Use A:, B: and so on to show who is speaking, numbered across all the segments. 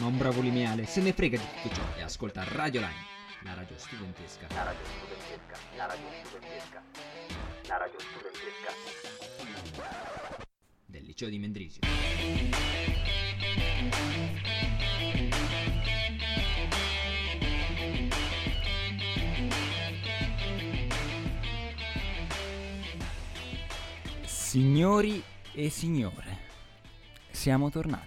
A: Ma un bravo lineale se ne frega di tutto ciò e ascolta Radio Line, la radio studentesca.
B: La radio studentesca, la radio studentesca, la radio studentesca.
A: del liceo di Mendrisio. Signori e signore, siamo tornati.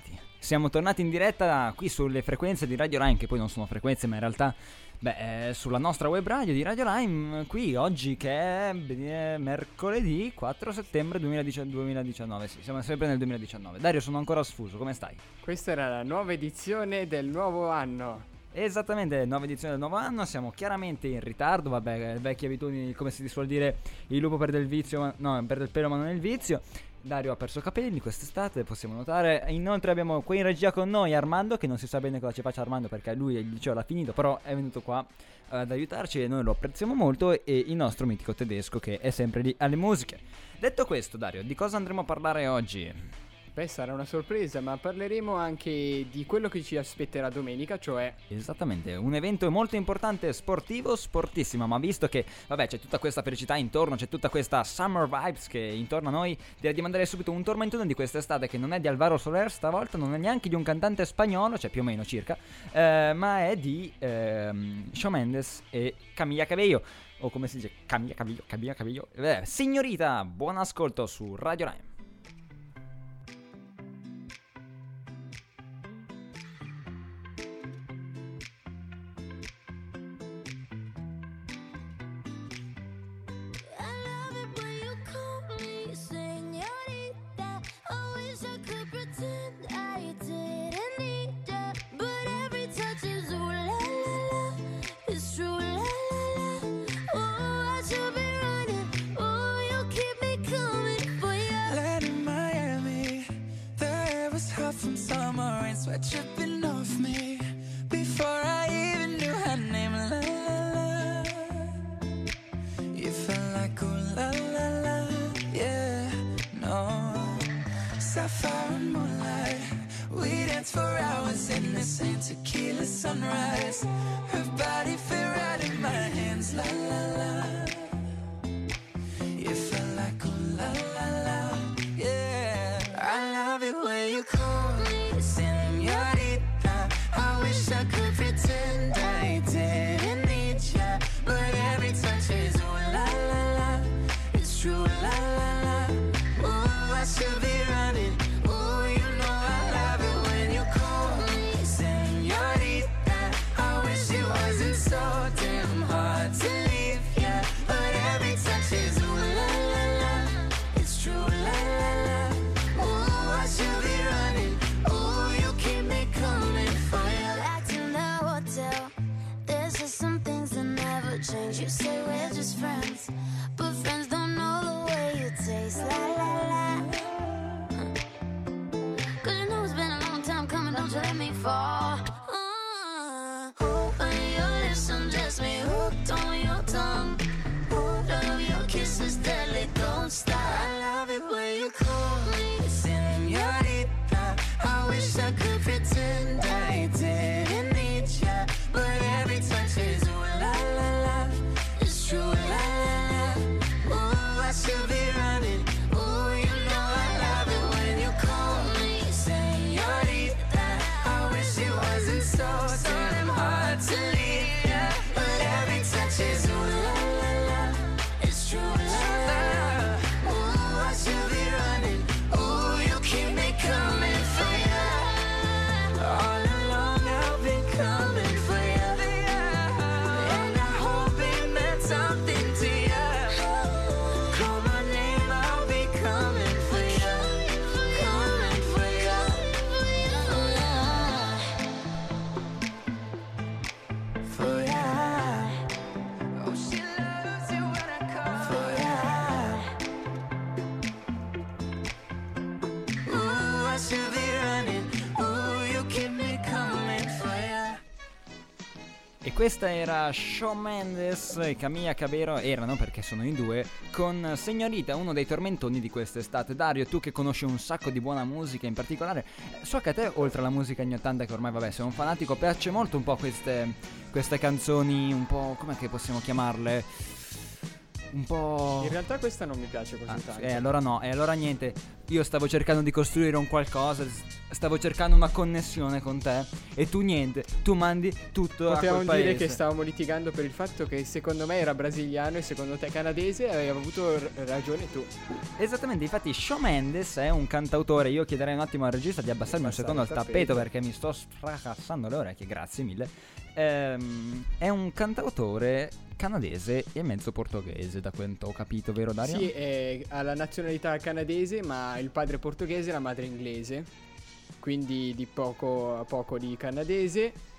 A: Siamo tornati in diretta qui sulle frequenze di Radio Line, che poi non sono frequenze, ma in realtà Beh, eh, sulla nostra web radio di Radio Lime, qui oggi che è eh, mercoledì 4 settembre 2019, sì, siamo sempre nel 2019. Dario, sono ancora sfuso, come stai?
C: Questa era la nuova edizione del nuovo anno.
A: Esattamente, nuova edizione del nuovo anno, siamo chiaramente in ritardo, vabbè, vecchie abitudini, come si suol dire, il lupo perde il vizio, ma, no, perde il pelo ma non il vizio. Dario ha perso capelli quest'estate, possiamo notare. Inoltre abbiamo qui in regia con noi Armando, che non si sa bene cosa ci faccia Armando perché lui il liceo l'ha finito, però è venuto qua eh, ad aiutarci e noi lo apprezziamo molto. E il nostro mitico tedesco che è sempre lì alle musiche. Detto questo, Dario, di cosa andremo a parlare oggi?
C: Beh, sarà una sorpresa, ma parleremo anche di quello che ci aspetterà domenica, cioè...
A: Esattamente, un evento molto importante, sportivo, sportissimo, ma visto che, vabbè, c'è tutta questa felicità intorno, c'è tutta questa summer vibes che intorno a noi, direi di mandare subito un tormentone di quest'estate che non è di Alvaro Soler stavolta, non è neanche di un cantante spagnolo, cioè più o meno circa, eh, ma è di eh, Shawn Mendes e Camilla Cabello, o come si dice, Camilla Cabello, Camilla Cabello. Eh, signorita, buon ascolto su Radio Lime. Questa era Shawn Mendes e Camilla Cabero, erano perché sono in due, con Signorita, uno dei tormentoni di quest'estate. Dario, tu che conosci un sacco di buona musica in particolare, so che a te, oltre alla musica anni 80, che ormai vabbè sei un fanatico, piace molto un po' queste, queste canzoni, un po' come possiamo chiamarle? Un po'...
C: In realtà questa non mi piace così
A: Ah,
C: tanto.
A: e allora no, e allora niente. Io stavo cercando di costruire un qualcosa, stavo cercando una connessione con te e tu niente, tu mandi tutto a
C: Potevamo
A: quel
C: dire
A: paese.
C: che stavamo litigando per il fatto che secondo me era brasiliano e secondo te canadese e avevi avuto r- ragione tu.
A: Esattamente, infatti Shawn Mendes è un cantautore, io chiederei un attimo al regista di abbassarmi un secondo il
C: il
A: tappeto
C: tappeto.
A: perché mi sto stracassando le orecchie, grazie mille. Ehm, è un cantautore canadese e mezzo portoghese, da quanto ho capito, vero Dario?
C: Sì, è- ha la nazionalità canadese, ma il padre è portoghese e la madre è inglese. Quindi di poco a poco di canadese.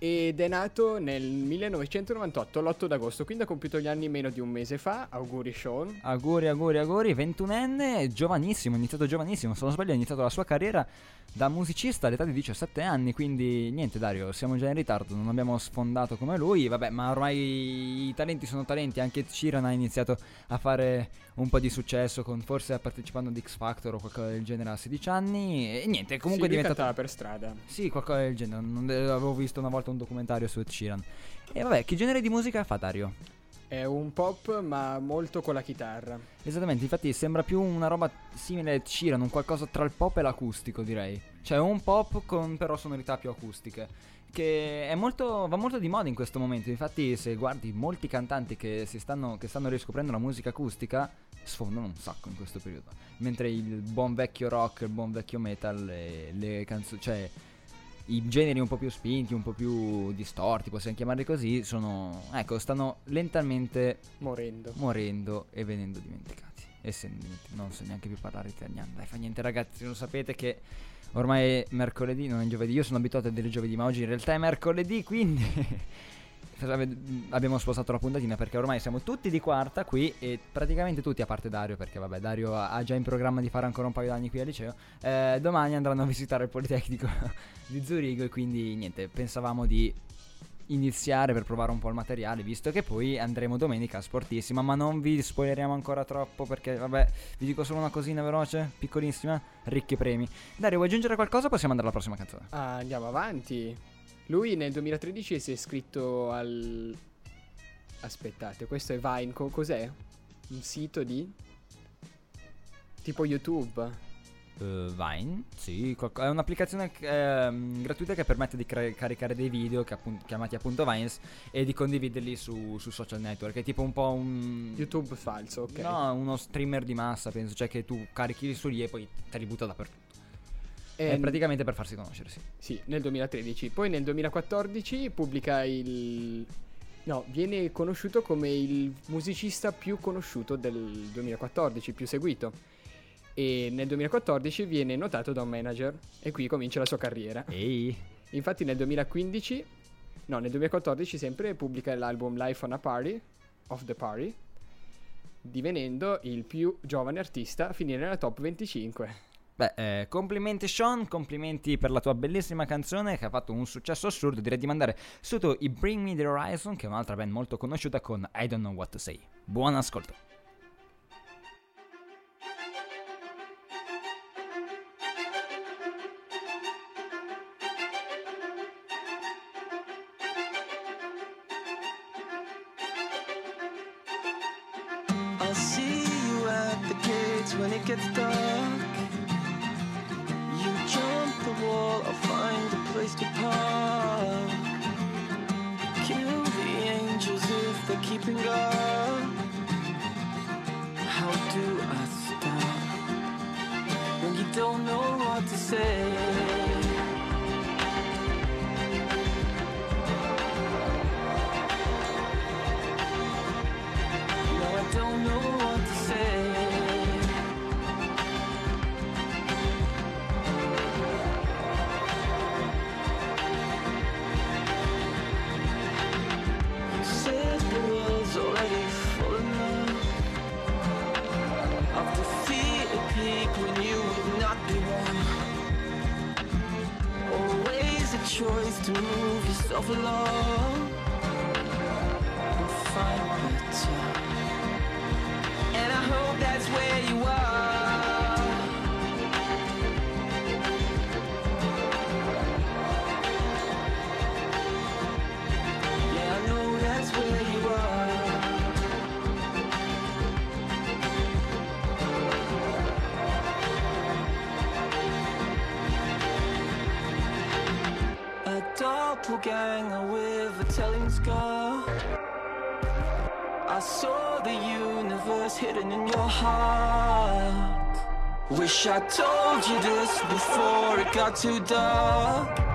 C: Ed è nato nel 1998, l'8 d'agosto, quindi ha compiuto gli anni meno di un mese fa. Auguri Sean.
A: Auguri, auguri, auguri, 21enne, giovanissimo, iniziato giovanissimo, se non sbaglio ha iniziato la sua carriera da musicista all'età di 17 anni, quindi niente Dario, siamo già in ritardo, non abbiamo sfondato come lui, vabbè, ma ormai i talenti sono talenti, anche Ciran ha iniziato a fare un po' di successo, con, forse partecipando ad X Factor o qualcosa del genere a 16 anni, e niente, comunque
C: sì,
A: è diventato...
C: cantava per strada.
A: Sì, qualcosa del genere, non- avevo visto una volta un documentario su Ed Sheeran. E vabbè, che genere di musica fa Dario?
C: È un pop, ma molto con la chitarra.
A: Esattamente, infatti sembra più una roba simile a Sheeran, un qualcosa tra il pop e l'acustico direi. Cioè un pop con però sonorità più acustiche. Che è molto, va molto di moda in questo momento. Infatti, se guardi molti cantanti che, stanno, che stanno riscoprendo la musica acustica, sfondano un sacco in questo periodo. Mentre il buon vecchio rock, il buon vecchio metal, le, le canzoni, cioè i generi un po' più spinti, un po' più distorti, possiamo chiamarli così, sono, ecco, stanno lentamente
C: Morendo.
A: morendo e venendo dimenticati. E se non so neanche più parlare italiano. Dai, fa niente, ragazzi. Lo sapete che ormai è mercoledì, non è giovedì. Io sono abituato a dire giovedì, ma oggi in realtà è mercoledì, quindi. Abbiamo spostato la puntatina perché ormai siamo tutti di quarta qui e praticamente tutti, a parte Dario, perché vabbè, Dario ha ha già in programma di fare ancora un paio d'anni qui al liceo. eh, domani andranno a visitare il Politecnico di Zurigo e quindi niente, pensavamo di iniziare per provare un po' il materiale, visto che poi andremo domenica a Sportissima, ma non vi spoileriamo ancora troppo perché vabbè, vi dico solo una cosina veloce, piccolissima, ricchi premi. Dario, vuoi aggiungere qualcosa o possiamo andare alla prossima canzone?
C: Ah, andiamo avanti. Lui nel 2013 si è iscritto al... Aspettate, questo è Vine, co- cos'è? Un sito di... Tipo YouTube.
A: Eh, Vine, sì, è un'applicazione ehm, gratuita che permette di cra- caricare dei video che appun- chiamati appunto Vines e di condividerli su, su social network. È tipo un po' un...
C: YouTube falso, ok.
A: No, uno streamer di massa, penso, cioè che tu carichi su lì e poi te li butta dappertutto. È praticamente per farsi conoscere, sì.
C: Sì, nel 2013. Poi nel 2014 pubblica il... No, viene conosciuto come il musicista più conosciuto del 2014, più seguito. E nel 2014 viene notato da un manager e qui comincia la sua carriera.
A: Ehi.
C: Infatti nel 2015, no, nel 2014 sempre pubblica l'album Life on a Party, of the Party, divenendo il più giovane artista a finire nella top 25.
A: Beh, eh, complimenti Sean, complimenti per la tua bellissima canzone che ha fatto un successo assurdo. Direi di mandare sotto i Bring Me The Horizon, che è un'altra band molto conosciuta con I Don't Know What To Say. Buon ascolto.
D: Wish I told you this before it got too dark.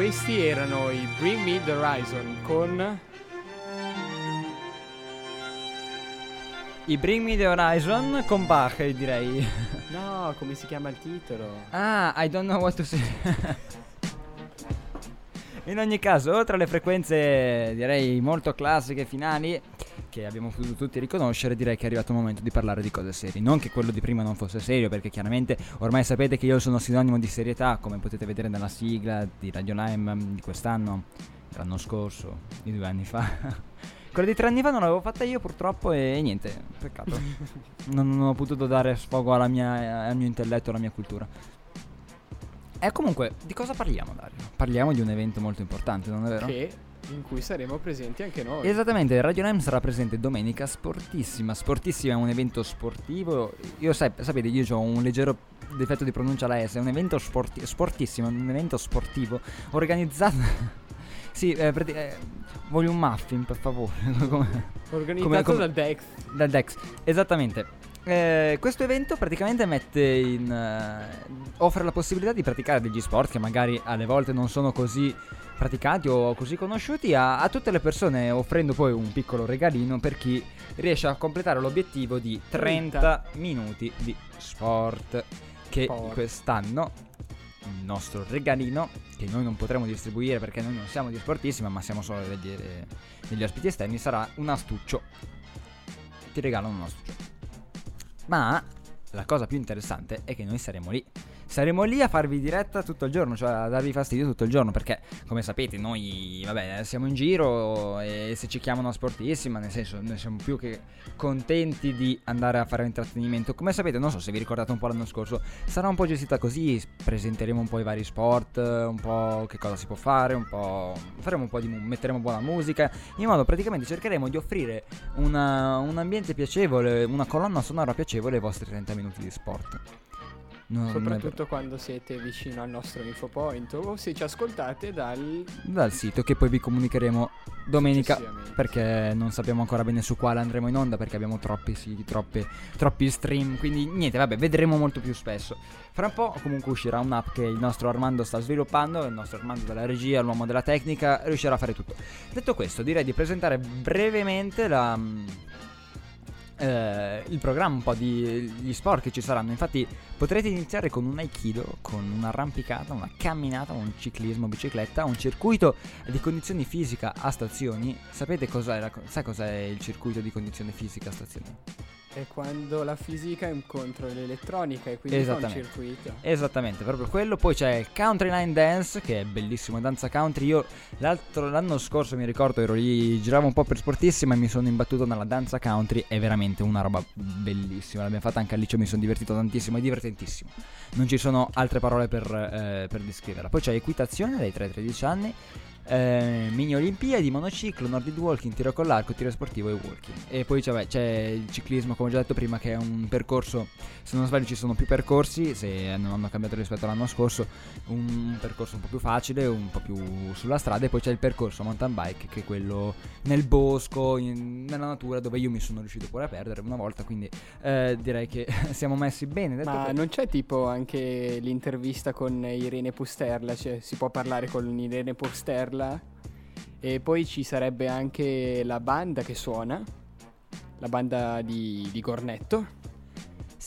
C: Questi erano i Bring Me the Horizon con
A: I Bring Me the Horizon con Bach, direi.
C: No, come si chiama il titolo?
A: Ah, I don't know what to say. In ogni caso, oltre alle frequenze direi molto classiche finali che abbiamo potuto tutti riconoscere, direi che è arrivato il momento di parlare di cose serie. Non che quello di prima non fosse serio, perché chiaramente ormai sapete che io sono sinonimo di serietà, come potete vedere nella sigla di Radio Lime di quest'anno, dell'anno scorso, di due anni fa. Quella di tre anni fa non l'avevo fatta io purtroppo e, niente, peccato. non, non ho potuto dare sfogo mia- al mio intelletto, alla mia cultura. E comunque, di cosa parliamo Dario? Parliamo di un evento molto importante, non è vero?
C: Che in cui saremo presenti anche noi.
A: Esattamente, Radio Nime sarà presente domenica sportissima. Sportissima è un evento sportivo. Io sap- sapete, io ho un leggero difetto di pronuncia alla S. È un evento sporti- sportissimo, un evento sportivo organizzato. sì, eh, prati- eh, voglio un muffin, per favore. Come-
C: Organizzato
A: come- come-
C: dal Dex.
A: dal Dex, esattamente. Eh, questo evento praticamente mette in. eh, offre la possibilità di praticare degli sport che magari alle volte non sono così praticati o così conosciuti a, a tutte le persone, offrendo poi un piccolo regalino per chi riesce a completare l'obiettivo di 30 minuti di sport. Che
C: Sport.
A: quest'anno il nostro regalino, che noi non potremo distribuire perché noi non siamo di sportissima, ma siamo solo degli, degli ospiti esterni, sarà un astuccio. Ti regalano un astuccio. Ma la cosa più interessante è che noi saremo lì. Saremo lì a farvi diretta tutto il giorno, cioè a darvi fastidio tutto il giorno, perché come sapete noi, vabbè, siamo in giro e se ci chiamano a sportissima, nel senso, noi siamo più che contenti di andare a fare intrattenimento. Come sapete, non so se vi ricordate un po' l'anno scorso, sarà un po' gestita così, presenteremo un po' i vari sport, un po' che cosa si può fare, un po' faremo un po' di metteremo buona musica, in modo praticamente cercheremo di offrire una- un ambiente piacevole, una colonna sonora piacevole ai vostri 30 minuti di sport. No.
C: Soprattutto quando siete vicino al nostro infopoint o se ci ascoltate dal
A: dal sito che poi vi comunicheremo domenica perché non sappiamo ancora bene su quale andremo in onda perché abbiamo troppi siti, troppe- troppi stream, quindi niente, vabbè, vedremo molto più spesso. Fra un po' comunque uscirà un'app che il nostro Armando sta sviluppando, il nostro Armando della regia, l'uomo della tecnica, riuscirà a fare tutto. Detto questo, direi di presentare brevemente la eh, il programma, un po' di gli sport che ci saranno. Infatti potrete iniziare con un aikido, con un'arrampicata, una camminata, un ciclismo, bicicletta, un circuito di condizioni fisica a stazioni. Sapete cos'è, la sai cos'è il circuito di condizione fisica a stazioni?
C: È quando la fisica incontra l'elettronica e quindi fa un circuito.
A: Esattamente, proprio quello. Poi c'è il Country Line Dance, che è bellissimo, danza country. Io l'altro, l'anno scorso mi ricordo ero lì, giravo un po' per sportissima e mi sono imbattuto nella danza country. È veramente una roba bellissima. L'abbiamo fatta anche al liceo, mi sono divertito tantissimo, è divertentissimo. Non ci sono altre parole per, eh, per descriverla. Poi c'è equitazione dai 3 ai 13 anni. Eh, mini Olimpiadi, monociclo, Nordic walking, tiro con l'arco, tiro sportivo e walking. E poi c'è, c'è il ciclismo, come ho già detto prima, che è un percorso. Se non sbaglio, ci sono più percorsi. Se non hanno cambiato rispetto all'anno scorso, un percorso un po' più facile, un po' più sulla strada. E poi c'è il percorso mountain bike, che è quello nel bosco, in- nella natura, dove io mi sono riuscito pure a perdere una volta. Quindi eh, direi che siamo messi bene. Detto
C: Ma
A: que-
C: non c'è tipo anche l'intervista con Irene Pusterla, cioè si può parlare con Irene Pusterla e poi ci sarebbe anche la banda che suona, la banda di, di Gornetto.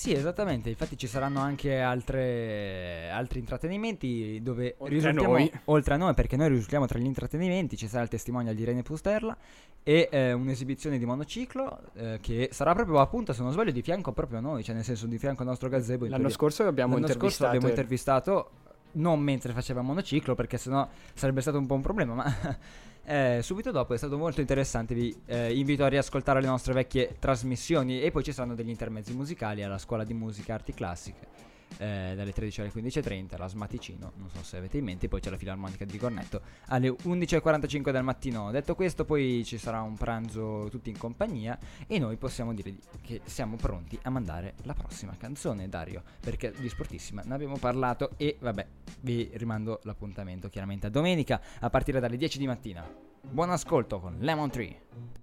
A: Sì, esattamente. Infatti ci saranno anche altre, altri intrattenimenti dove
C: Oltre a
A: risultiamo
C: noi.
A: oltre a noi, perché noi risultiamo tra gli intrattenimenti. Ci sarà il testimonial di Irene Pusterla e eh, un'esibizione di monociclo eh, che sarà proprio appunto, se non sbaglio, di fianco proprio a noi, cioè nel senso di fianco al nostro gazebo.
C: L'anno
A: teoria.
C: scorso abbiamo
A: L'anno scorso l'abbiamo intervistato non mentre faceva monociclo perché sennò sarebbe stato un po' un problema ma eh, subito dopo è stato molto interessante vi eh, invito a riascoltare le nostre vecchie trasmissioni e poi ci saranno degli intermezzi musicali alla scuola di musica arti classiche eh, dalle 13 alle 15.30 la Smaticino non so se avete in mente poi c'è la filarmonica di Cornetto alle 11.45 del mattino. Detto questo poi ci sarà un pranzo tutti in compagnia e noi possiamo dire di- che siamo pronti a mandare la prossima canzone Dario perché di Sportissima ne abbiamo parlato e vabbè vi rimando l'appuntamento chiaramente a domenica a partire dalle 10 di mattina. Buon ascolto con Lemon Tree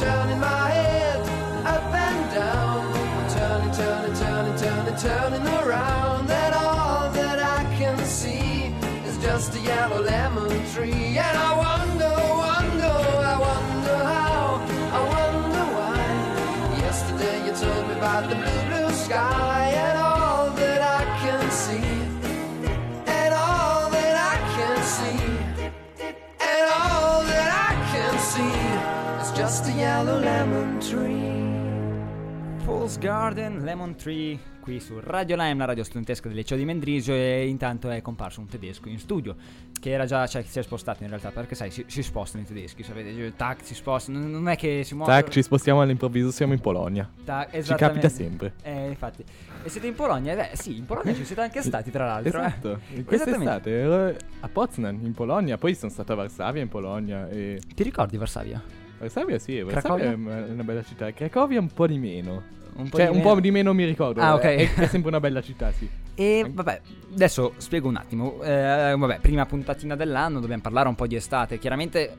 E: Turning my head up and down. I'm turning, turning, turning, turning, turning around. That all that I can see is just a yellow lemon tree. Yellow lemon tree.
A: Fool's Garden, Lemon Tree, qui su Radio Lime, la radio studentesca del liceo di Mendrisio e intanto è comparso un tedesco in studio che era già, cioè si è spostato in realtà perché sai si, si spostano i tedeschi, sapete, tac si spostano, non è che si muovono.
F: Tac, ci spostiamo all'improvviso, siamo in Polonia.
A: tac,
F: Ci capita sempre.
A: Eh, infatti. E siete in Polonia? Eh, Beh, sì, in Polonia ci siete anche stati tra l'altro. eh.
F: Esatto, quest'estate
A: Esattamente.
F: ero a Poznan in Polonia, poi sono stato a Varsavia in Polonia e
A: Ti ricordi Varsavia?
F: Varsavia sì, Varsavia è una bella città, Cracovia un po' di meno.
A: Un po'
F: cioè, un po' di meno mi ricordo.
A: Ah, ok.
F: È, è sempre una bella città, sì.
A: E vabbè, adesso spiego un attimo. Eh, vabbè, prima puntatina dell'anno, dobbiamo parlare un po' di estate. Chiaramente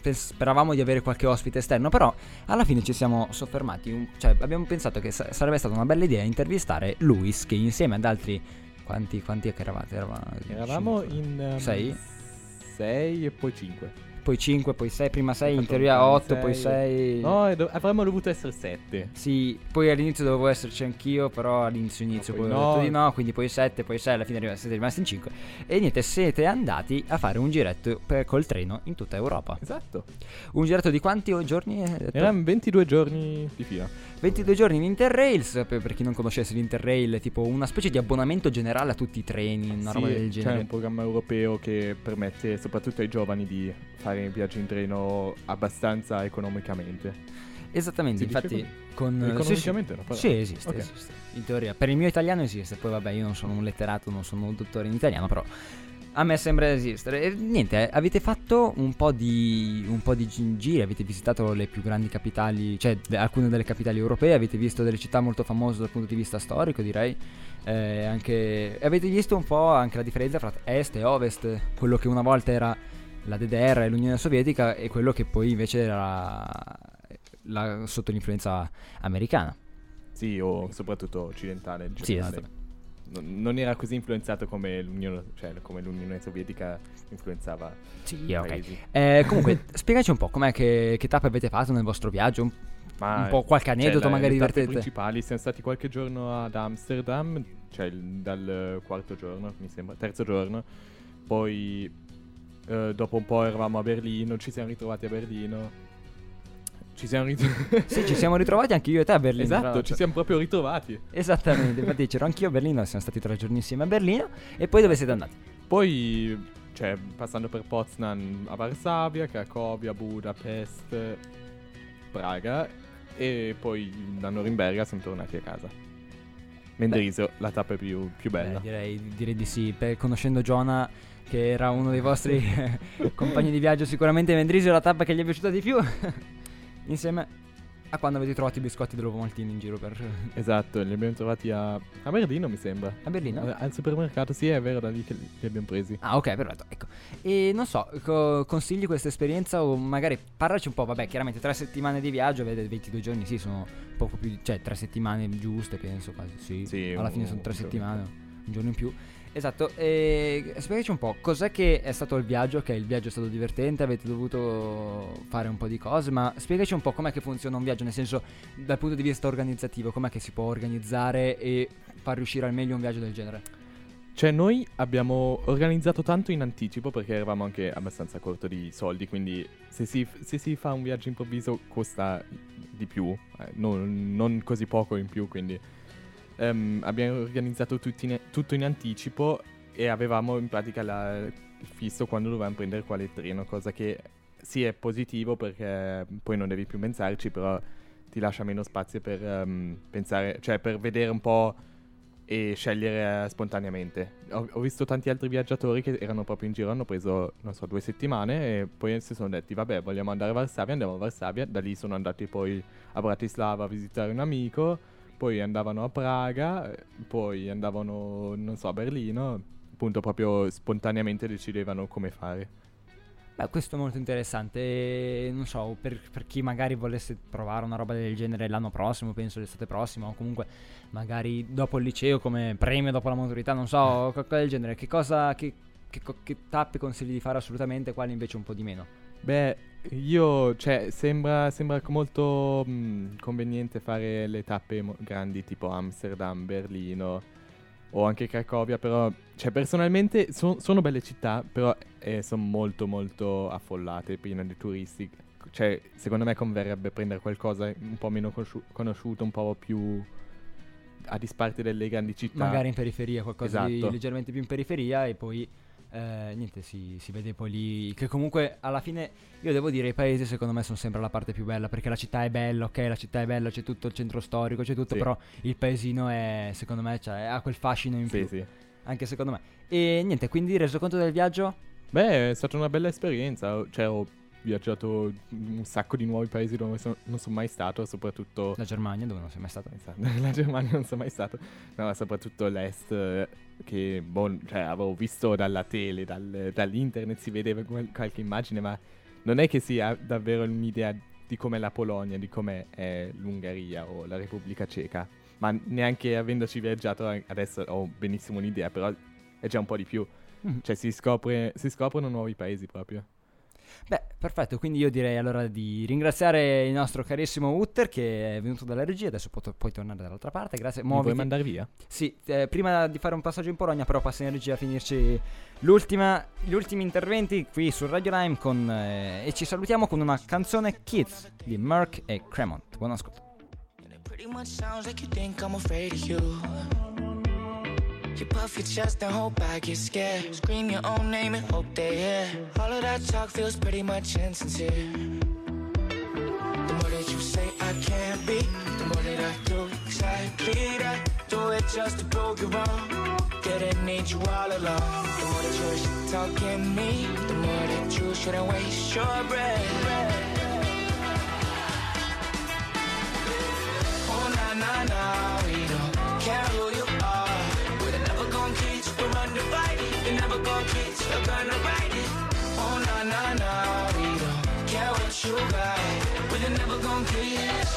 A: pens- speravamo di avere qualche ospite esterno, però alla fine ci siamo soffermati. un- cioè, abbiamo pensato che sa- sarebbe stata una bella idea intervistare Luis, che insieme ad altri. Quanti, quanti è che eravate? Eravamo,
F: Eravamo in... ehm,
A: Sei?
F: Sei e poi cinque.
A: Poi 5, poi 6, prima 6, in teoria
F: un
A: 8, poi
F: sei.
A: 6.
F: No, e do- avremmo dovuto essere sette.
A: Sì, poi all'inizio dovevo esserci anch'io, però all'inizio inizio
F: No,
A: poi
F: poi
A: ho detto
F: no.
A: di no, quindi poi 7, poi 6, alla fine siete rimasti in 5. E niente, siete andati a fare un giretto per- col treno in tutta Europa.
F: Esatto.
A: Un giretto di quanti giorni?
F: Erano 22 giorni di fila.
A: 22 giorni in Interrails, per, per chi non conoscesse l'Interrail, è tipo una specie di abbonamento generale a tutti i treni, una
F: Sì,
A: roba del
F: C'è
A: genere.
F: un programma europeo che permette soprattutto ai giovani di fare viaggi in treno abbastanza economicamente.
A: Esattamente,
F: Si
A: infatti
F: così?
A: con... sì, sì.
F: Economicamente no, però-
A: Sì, esiste,
F: Ok.
A: esiste. In teoria. Per il mio italiano esiste. Poi vabbè, io non sono un letterato, non sono un dottore in italiano, però a me sembra esistere. E niente, avete fatto un po' di un po' di gi- giri, avete visitato le più grandi capitali, cioè alcune delle capitali europee, avete visto delle città molto famose dal punto di vista storico, direi. Eh, anche avete visto un po' anche la differenza fra est e ovest, quello che una volta era la DDR e l'Unione Sovietica e quello che poi invece era la- sotto l'influenza americana.
F: Sì, o soprattutto occidentale.
A: Sì, esatto.
F: Non, non era così influenzato come l'Unione, cioè, come l'Unione Sovietica influenzava
A: Sì,
F: i
A: ok.
F: paesi.
A: Eh, comunque, spiegaci un po' com'è che, che tappe avete fatto nel vostro viaggio. Un,
F: Ma
A: un po' qualche
F: cioè,
A: aneddoto
F: la-
A: magari divertente.
F: principali siamo stati qualche giorno ad Amsterdam, cioè il- dal quarto giorno, mi sembra, terzo giorno. Poi eh, dopo un po' eravamo a Berlino, ci siamo ritrovati a Berlino. Ci siamo ritrovati.
A: Sì, ci siamo ritrovati anche io e te a Berlino.
F: esatto, ci siamo proprio ritrovati.
A: Esattamente, infatti c'ero anch'io a Berlino, siamo stati tre giorni insieme a Berlino. E poi dove siete andati?
F: Poi, cioè, passando per Poznan a Varsavia, Cracovia, Budapest, Praga e poi da Norimberga siamo tornati a casa. Mendrisio, la tappa più, più
A: Beh,
F: bella.
A: direi, direi di sì. Per- conoscendo Jonah, che era uno dei vostri compagni di viaggio, sicuramente Mendrisio è la tappa che gli è piaciuta di più. Insieme a quando avete trovato i biscotti dell'uovo maltino in giro per...
F: Esatto, li abbiamo trovati a, a Berlino, mi sembra.
A: A Berlino?
F: Eh, Al supermercato, sì, è vero, da lì che li abbiamo presi.
A: Ah, ok, perfetto. Ecco. E non so, co- consigli questa esperienza o magari parlaci un po'. Vabbè, chiaramente tre settimane di viaggio, vede 22 giorni, sì, sono poco più, cioè tre settimane giuste, penso quasi. Sì,
F: Sì,
A: alla fine sono tre settimane, un giorno in più. Esatto, e spiegaci un po', cos'è che è stato il viaggio? Ok, il viaggio è stato divertente, avete dovuto fare un po' di cose, ma spiegaci un po' com'è che funziona un viaggio, nel senso dal punto di vista organizzativo, com'è che si può organizzare e far riuscire al meglio un viaggio del genere?
F: Cioè, noi abbiamo organizzato tanto in anticipo perché eravamo anche abbastanza corto di soldi, quindi se si, se si fa un viaggio improvviso costa di più, eh, non, non così poco in più, quindi ehm, abbiamo organizzato in- tutto in anticipo e avevamo in pratica la- il fisso quando dovevamo prendere quale treno, cosa che sì è positivo perché poi non devi più pensarci, però ti lascia meno spazio per ehm, pensare, cioè per vedere un po' e scegliere eh, spontaneamente. Ho, ho visto tanti altri viaggiatori che erano proprio in giro, hanno preso, non so, due settimane e poi si sono detti, vabbè, vogliamo andare a Varsavia, andiamo a Varsavia. Da lì sono andati poi a Bratislava a visitare un amico, poi andavano a Praga, poi andavano, non so, a Berlino. Appunto, proprio spontaneamente decidevano come fare.
A: Beh, questo è molto interessante. Non so, per, per chi magari volesse provare una roba del genere l'anno prossimo, penso l'estate prossima, o comunque magari dopo il liceo come premio dopo la maturità, non so, qualcosa del genere. Che cosa, che, che, che tappe consigli di fare assolutamente, quali invece un po' di meno?
F: Beh, io, cioè, sembra, sembra molto mh, conveniente fare le tappe mo- grandi tipo Amsterdam, Berlino o anche Cracovia, però, cioè, personalmente so- sono belle città, però sono molto, molto affollate, piene di turisti. Cioè, secondo me converrebbe prendere qualcosa un po' meno conosciu- conosciuto, un po' più a disparte delle grandi città.
A: Magari in periferia, qualcosa di
F: Esatto.
A: leggermente più in periferia e poi eh, niente, si, si vede poi lì che comunque alla fine io devo dire i paesi secondo me sono sempre la parte più bella perché la città è bella, ok, la città è bella, c'è tutto il centro storico, c'è tutto,
F: Sì.
A: però il paesino è secondo me cioè, ha quel fascino in
F: Sì,
A: più,
F: sì.
A: anche secondo me. E niente, quindi reso conto del viaggio?
F: Beh, è stata una bella esperienza. Cioè, ho viaggiato un sacco di nuovi paesi dove so- non sono mai stato, soprattutto
A: La Germania dove non sei mai stato?
F: Esatto, la Germania non sono mai stato, no, ma soprattutto l'est, eh, che boh, cioè, avevo visto dalla tele, dal- dall'internet si vedeva qual- qualche immagine, ma non è che sia davvero un'idea di com'è la Polonia, di com'è eh, l'Ungheria o la Repubblica Ceca, ma neanche avendoci viaggiato a- adesso ho benissimo un'idea, però è già un po' di più,
A: Mhm.
F: cioè si, scopre, si scoprono nuovi paesi proprio.
A: Beh, perfetto, quindi io direi allora di ringraziare il nostro carissimo Utter che è venuto dalla regia, adesso pu- puoi tornare dall'altra parte, grazie.
F: Mi vuoi
A: Muoviti.
F: mandare via?
A: Sì, eh, prima di fare un passaggio in Polonia, però passa in regia a finirci l'ultima, gli ultimi interventi qui su Radio Lime con, eh, e ci salutiamo con una canzone Kids di Merck e Cremont. Buon ascolto.
G: You puff your chest and hope I get scared. Scream your own name and hope they hear. All of that talk feels pretty much insincere. The more that you say I can't be, the more that I do exactly that. Do it just to prove you wrong. Didn't need you all along. The more that you're talk in me, the more that you shouldn't waste your breath. Oh na na na, we don't care who you gonna ride it. Oh na na na, we don't care what you got. We're never gonna kiss.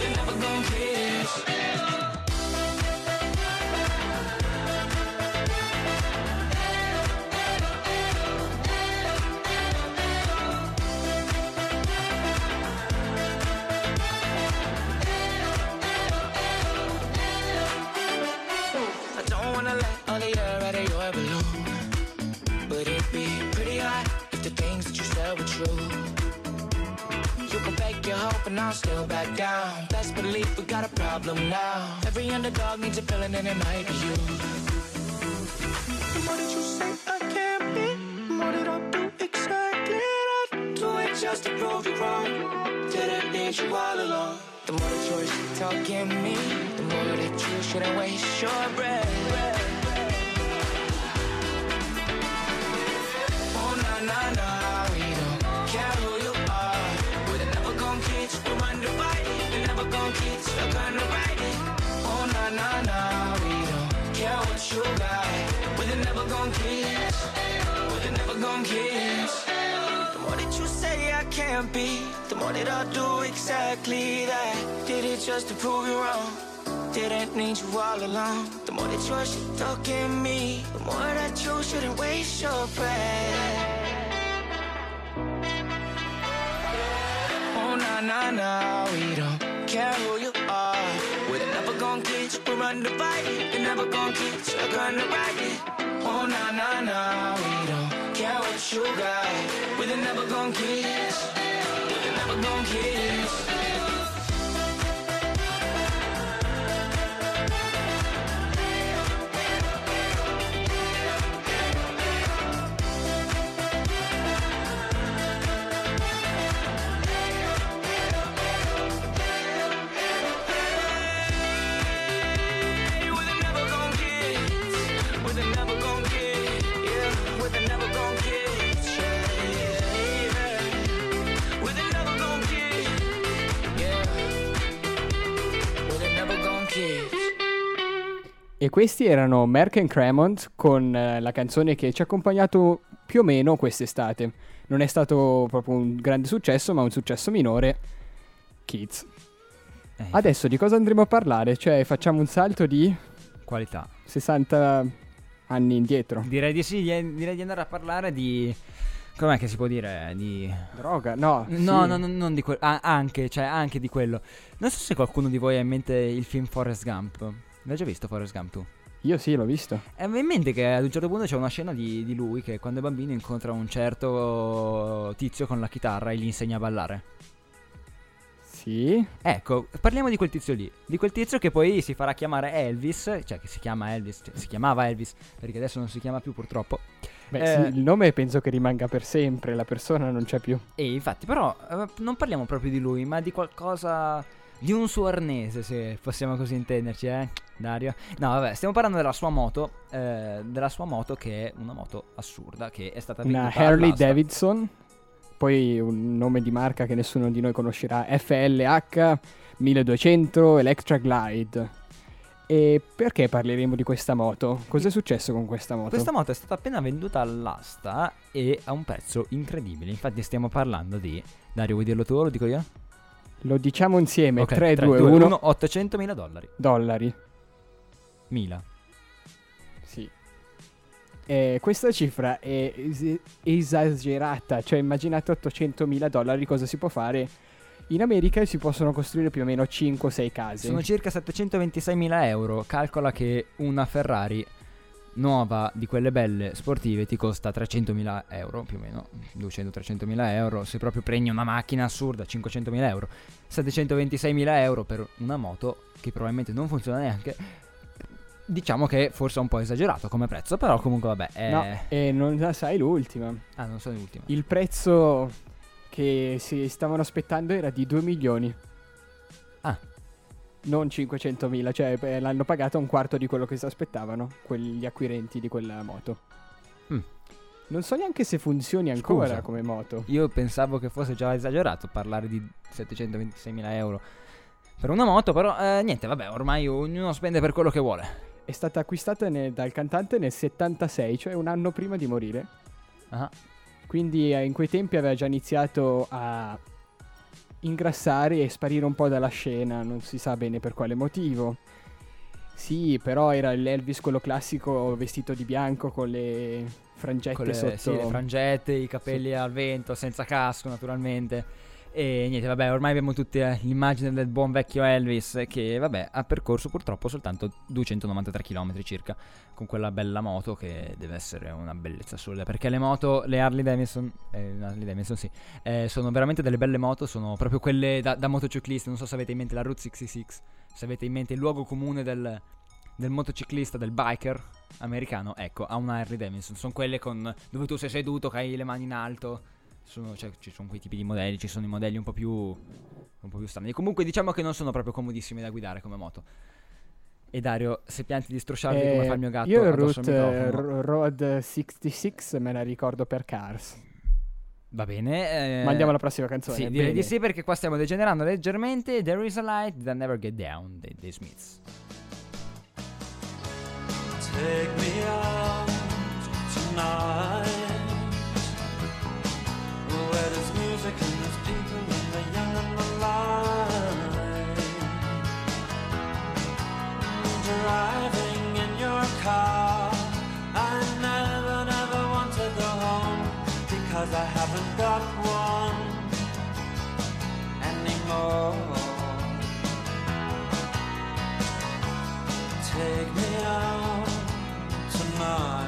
G: We're never gonna kiss. Hope and I'll still back down. Best believe we got a problem now. Every underdog needs a villain and it might be you. The more that you say I can't be, more that I do exactly that. Do it just to prove you wrong. Didn't need you all along. the more that you're talking me, the more that you shouldn't waste your breath. Oh na na na, We're never stuck on the. Oh na na na, we don't care what you got. We're never gonna kiss. We're never gonna kiss. The more that you say I can't be, the more that I'll do exactly that. Did it just to prove you wrong. Didn't need you all along. The more that you're stuck in me, the more that you shouldn't waste your breath. Oh na na na, we don't care who you are. We're never gonna you, we're undivided. We're never gonna get you, gonna ride it. Oh na na na, we don't care what you got. We're never gonna kiss,
C: E questi erano Merck and Cremont con eh, la canzone che ci ha accompagnato più o meno quest'estate. Non è stato proprio un grande successo, ma un successo minore. Kids.
A: Eh,
C: Adesso di cosa andremo a parlare? Cioè, facciamo un salto di
A: Qualità.
C: 60 anni indietro.
A: Direi di sì, di- direi di andare a parlare di... Com'è che si può dire? Di...
C: Droga? No.
A: No,
C: sì.
A: no, no, non di quello. anche, cioè, anche di quello. Non so se qualcuno di voi ha in mente il film Forrest Gump. L'hai già visto Forrest Gump tu?
C: Io sì, l'ho visto.
A: E mi in mente che ad un certo punto c'è una scena di, di lui che quando è bambino incontra un certo tizio con la chitarra e gli insegna a ballare.
C: Sì.
A: Ecco, parliamo di quel tizio lì. Di quel tizio che poi si farà chiamare Elvis, cioè che si chiama Elvis, cioè, si chiamava Elvis, perché adesso non si chiama più purtroppo.
C: Beh,
A: Eh.
C: sì, il nome penso che rimanga per sempre, la persona non c'è più.
A: E infatti, però, eh, non parliamo proprio di lui, ma di qualcosa. Di un suo arnese, se possiamo così intenderci, eh, Dario? No, vabbè, stiamo parlando della sua moto. eh, della sua moto, che è una moto assurda, che è stata
C: Una
A: venduta
C: Harley
A: all'asta.
C: Davidson, poi un nome di marca che nessuno di noi conoscerà, FLH 1200 Electra Glide. E perché parleremo di questa moto? Cos'è successo con questa moto?
A: Questa moto è stata appena venduta all'asta e a un prezzo incredibile. Infatti, stiamo parlando di. Dario, vuoi dirlo tu o lo dico io?
C: Lo diciamo insieme,
A: Ok,
C: 3,
A: tre,
C: 2,
A: due,
C: 1,
A: uno, 800.000 dollari.
C: dollari.
A: Mila.
C: Sì. Eh, questa cifra è es- esagerata, cioè immaginate 800.000 dollari cosa si può fare. In America si possono costruire più o meno 5-6 case.
A: Sono circa 726.000 euro. Calcola che una Ferrari nuova di quelle belle sportive ti costa 300.000 euro più o meno 200-300.000 euro. Se proprio prendi una macchina assurda 500.000 euro. 726.000 euro per una moto che probabilmente non funziona neanche. Diciamo che forse è un po' esagerato come prezzo però comunque vabbè è...
C: No, e non la sai l'ultima.
A: ah non sono l'ultima.
C: Il prezzo che si stavano aspettando era di 2 milioni. Non 500.000, cioè beh, l'hanno pagata un quarto di quello che si aspettavano quegli acquirenti di quella moto.
A: Mm.
C: Non so neanche se funzioni ancora
A: Scusa.
C: come moto.
A: Io pensavo che fosse già esagerato parlare di 726.000 euro per una moto, però eh, niente, vabbè, ormai ognuno spende per quello che vuole.
C: È stata acquistata ne- dal cantante nel 76, cioè un anno prima di morire.
A: Ah,
C: Quindi eh, in quei tempi aveva già iniziato a ingrassare e sparire un po' dalla scena, non si sa bene per quale motivo. Sì, però era l'Elvis quello classico vestito di bianco con le frangette
A: con le,
C: sotto.
A: sì, le frangette, i capelli al vento, senza casco naturalmente. E niente, vabbè, ormai abbiamo tutti eh, l'immagine del buon vecchio Elvis che, vabbè, ha percorso purtroppo soltanto 293 km circa con quella bella moto che deve essere una bellezza assurda. Perché le moto, le Harley Davidson, eh, Harley Davidson sì, eh, sono veramente delle belle moto, sono proprio quelle da, da motociclisti. Non so se avete in mente la Route 66, se avete in mente il luogo comune del, del motociclista, del biker americano, ecco, ha una Harley Davidson. Sono quelle con dove tu sei seduto, che hai le mani in alto. Sono, cioè, ci sono quei tipi di modelli, ci sono i modelli un po' più un po' più strani. Comunque diciamo che non sono proprio comodissimi da guidare come moto. E Dario, se pianti di strusciarvi come
C: Eh,
A: fa il mio gatto
C: io il
A: addosso al
C: Route eh,
A: microfono,
C: Ro- Road 66 me la ricordo per Cars.
A: va bene. eh,
C: Ma andiamo alla prossima canzone.
A: Sì, direi di sì perché qua stiamo degenerando leggermente. There is a light that never get down dei, dei Smiths.
H: Take me out tonight Where there's music and there's people and young and light Driving in your car I never, never to go home Because I haven't got one anymore. Take me out tonight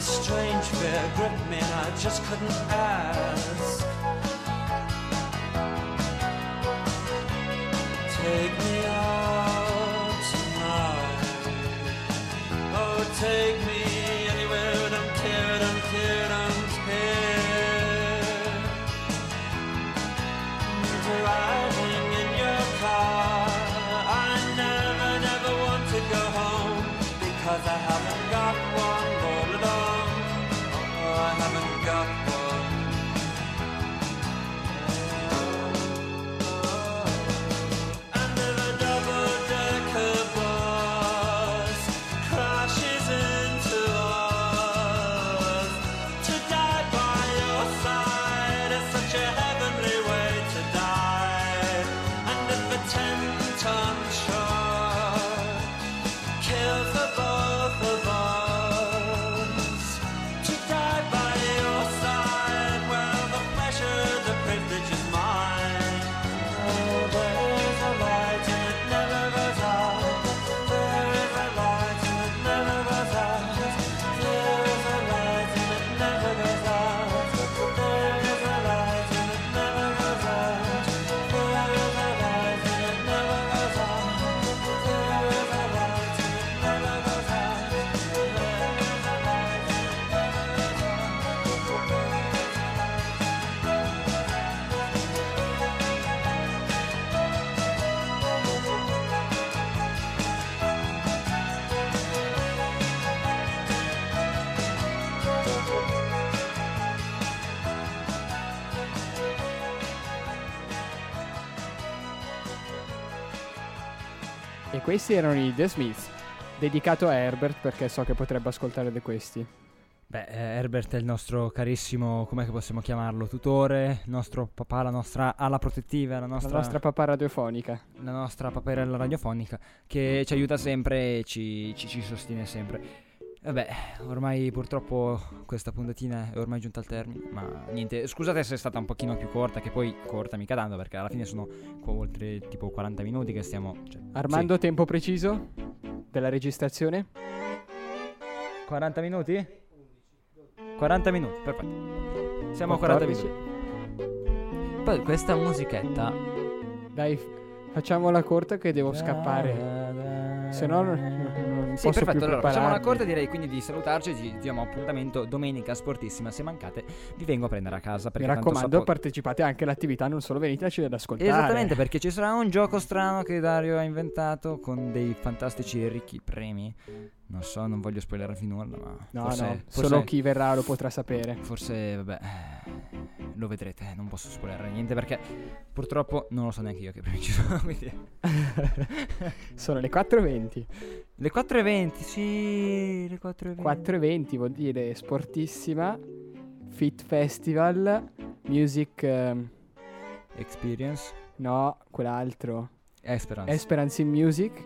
H: strange fear gripped me and I just couldn't ask. Take me
C: E questi erano i The Smiths. Dedicato a Herbert perché so che potrebbe ascoltare di questi.
A: Beh, eh, Herbert è il nostro carissimo, com'è che possiamo chiamarlo? Tutore, il nostro papà, la nostra ala protettiva, la nostra,
C: La nostra papà radiofonica.
A: la nostra paperella radiofonica che ci aiuta sempre e ci, ci- ci sostiene sempre. Vabbè, ormai purtroppo questa puntatina è ormai giunta al termine, ma niente, scusate se è stata un pochino più corta, che poi corta mica tanto, perché alla fine sono qua oltre tipo 40 minuti che stiamo... cioè,
C: Armando, tempo preciso della registrazione?
A: sì. 40 minuti? 40 minuti, perfetto. Siamo a 40
C: 14.
A: minuti. Poi questa musichetta...
C: Dai, facciamola corta che devo scappare. Se no
A: Sì,
C: posso
A: perfetto. Allora, facciamo una corta, direi quindi di salutarci. Ci diamo appuntamento domenica sportissima. Se mancate, vi vengo a prendere a casa.
C: Mi raccomando,
A: sapo-
C: partecipate anche all'attività, non solo veniteci ad ascoltare.
A: Esattamente, perché ci sarà un gioco strano che Dario ha inventato con dei fantastici e ricchi premi. Non so, non voglio spoilerarvi nulla, ma
C: No,
A: forse,
C: no,
A: forse-
C: solo chi verrà lo potrà sapere.
A: Forse, vabbè, lo vedrete, non posso spoilerare niente perché purtroppo non lo so neanche io che premi ci sono, quindi...
C: Sono le 4.20.
A: Le 4.20, sì, le 4.20.
C: 4.20 vuol dire sportissima, Fit Festival, Music... ehm,
A: Experience,
C: no, quell'altro.
A: Esperance.
C: Esperance in Music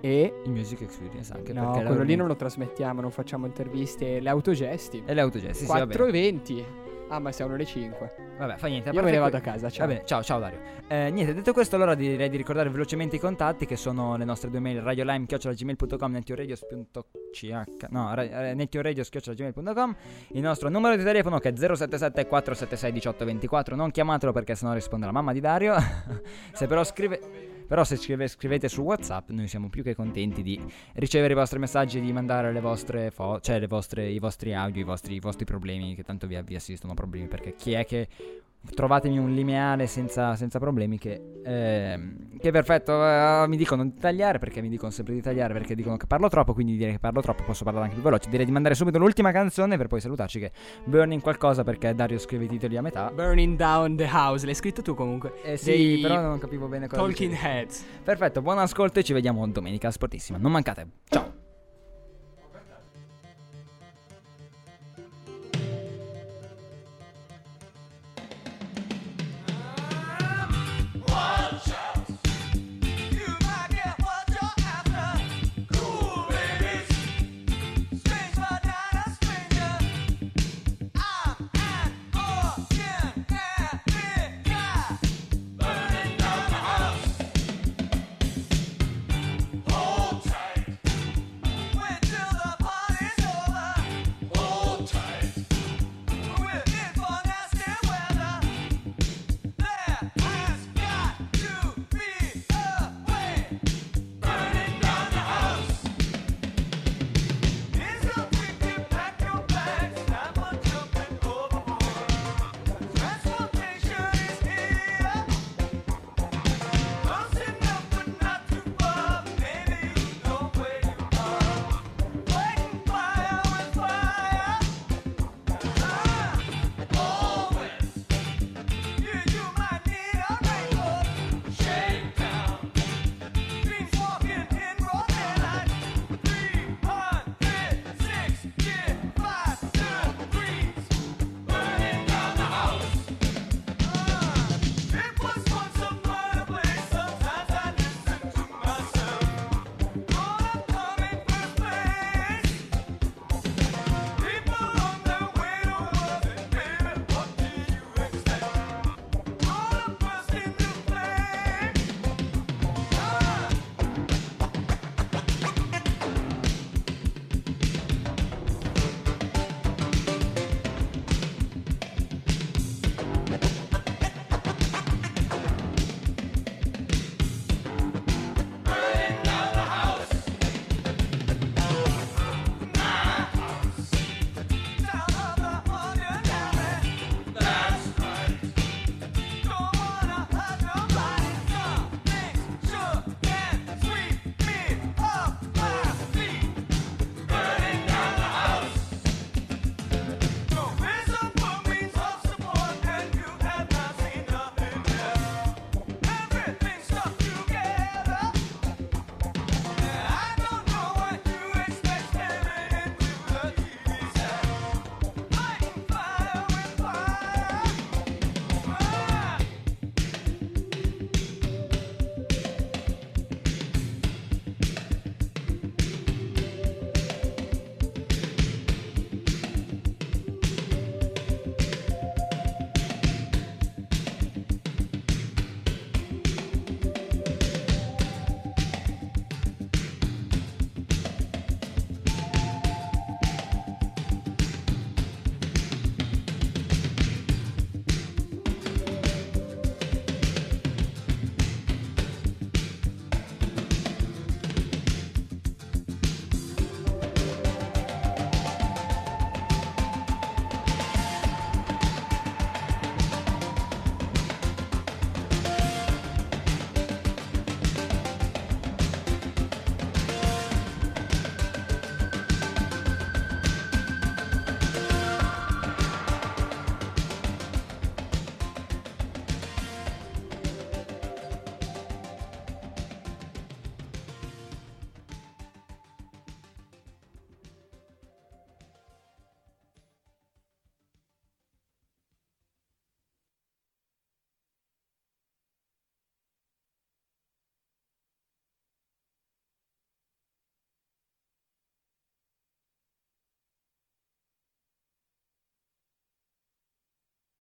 C: e...
A: Il Music Experience anche
C: No,
A: perché
C: quello lì non lo trasmettiamo, non facciamo interviste, le autogesti.
A: E le autogesti, sì, va bene.
C: 4.20. Ah, ma siamo le 5.
A: Vabbè, fa niente.
C: Io me ne vado
A: que-
C: a casa, ciao.
A: Va bene, ciao, ciao Dario. Eh, niente, detto questo, allora direi di ricordare velocemente i contatti che sono le nostre due mail radiolime.gmail.com nettioradios.ch no, eh, nettioradios.gmail.com il nostro numero di telefono che è 077 476 1824 non chiamatelo perché sennò risponde la mamma di Dario se però scrive però se scrive- scrivete su WhatsApp noi siamo più che contenti di ricevere i vostri messaggi di mandare le vostre foto cioè le vostre, i vostri audio i vostri, i vostri problemi che tanto vi, vi assistono problemi perché chi è che trovatemi un lineare senza, senza problemi che, ehm, che perfetto. eh, mi dicono di tagliare perché mi dicono sempre di tagliare perché dicono che parlo troppo, quindi direi che parlo troppo, posso parlare anche più veloce. Direi di mandare subito l'ultima canzone per poi salutarci che Burning qualcosa perché Dario scrive i titoli a metà.
C: Burning Down the House, l'hai scritto tu comunque.
A: Eh sì,
C: Dei
A: però non capivo bene cosa
C: Talking
A: dicevi.
C: Heads.
A: Perfetto, buon ascolto e ci vediamo domenica sportissima. Non mancate. Ciao.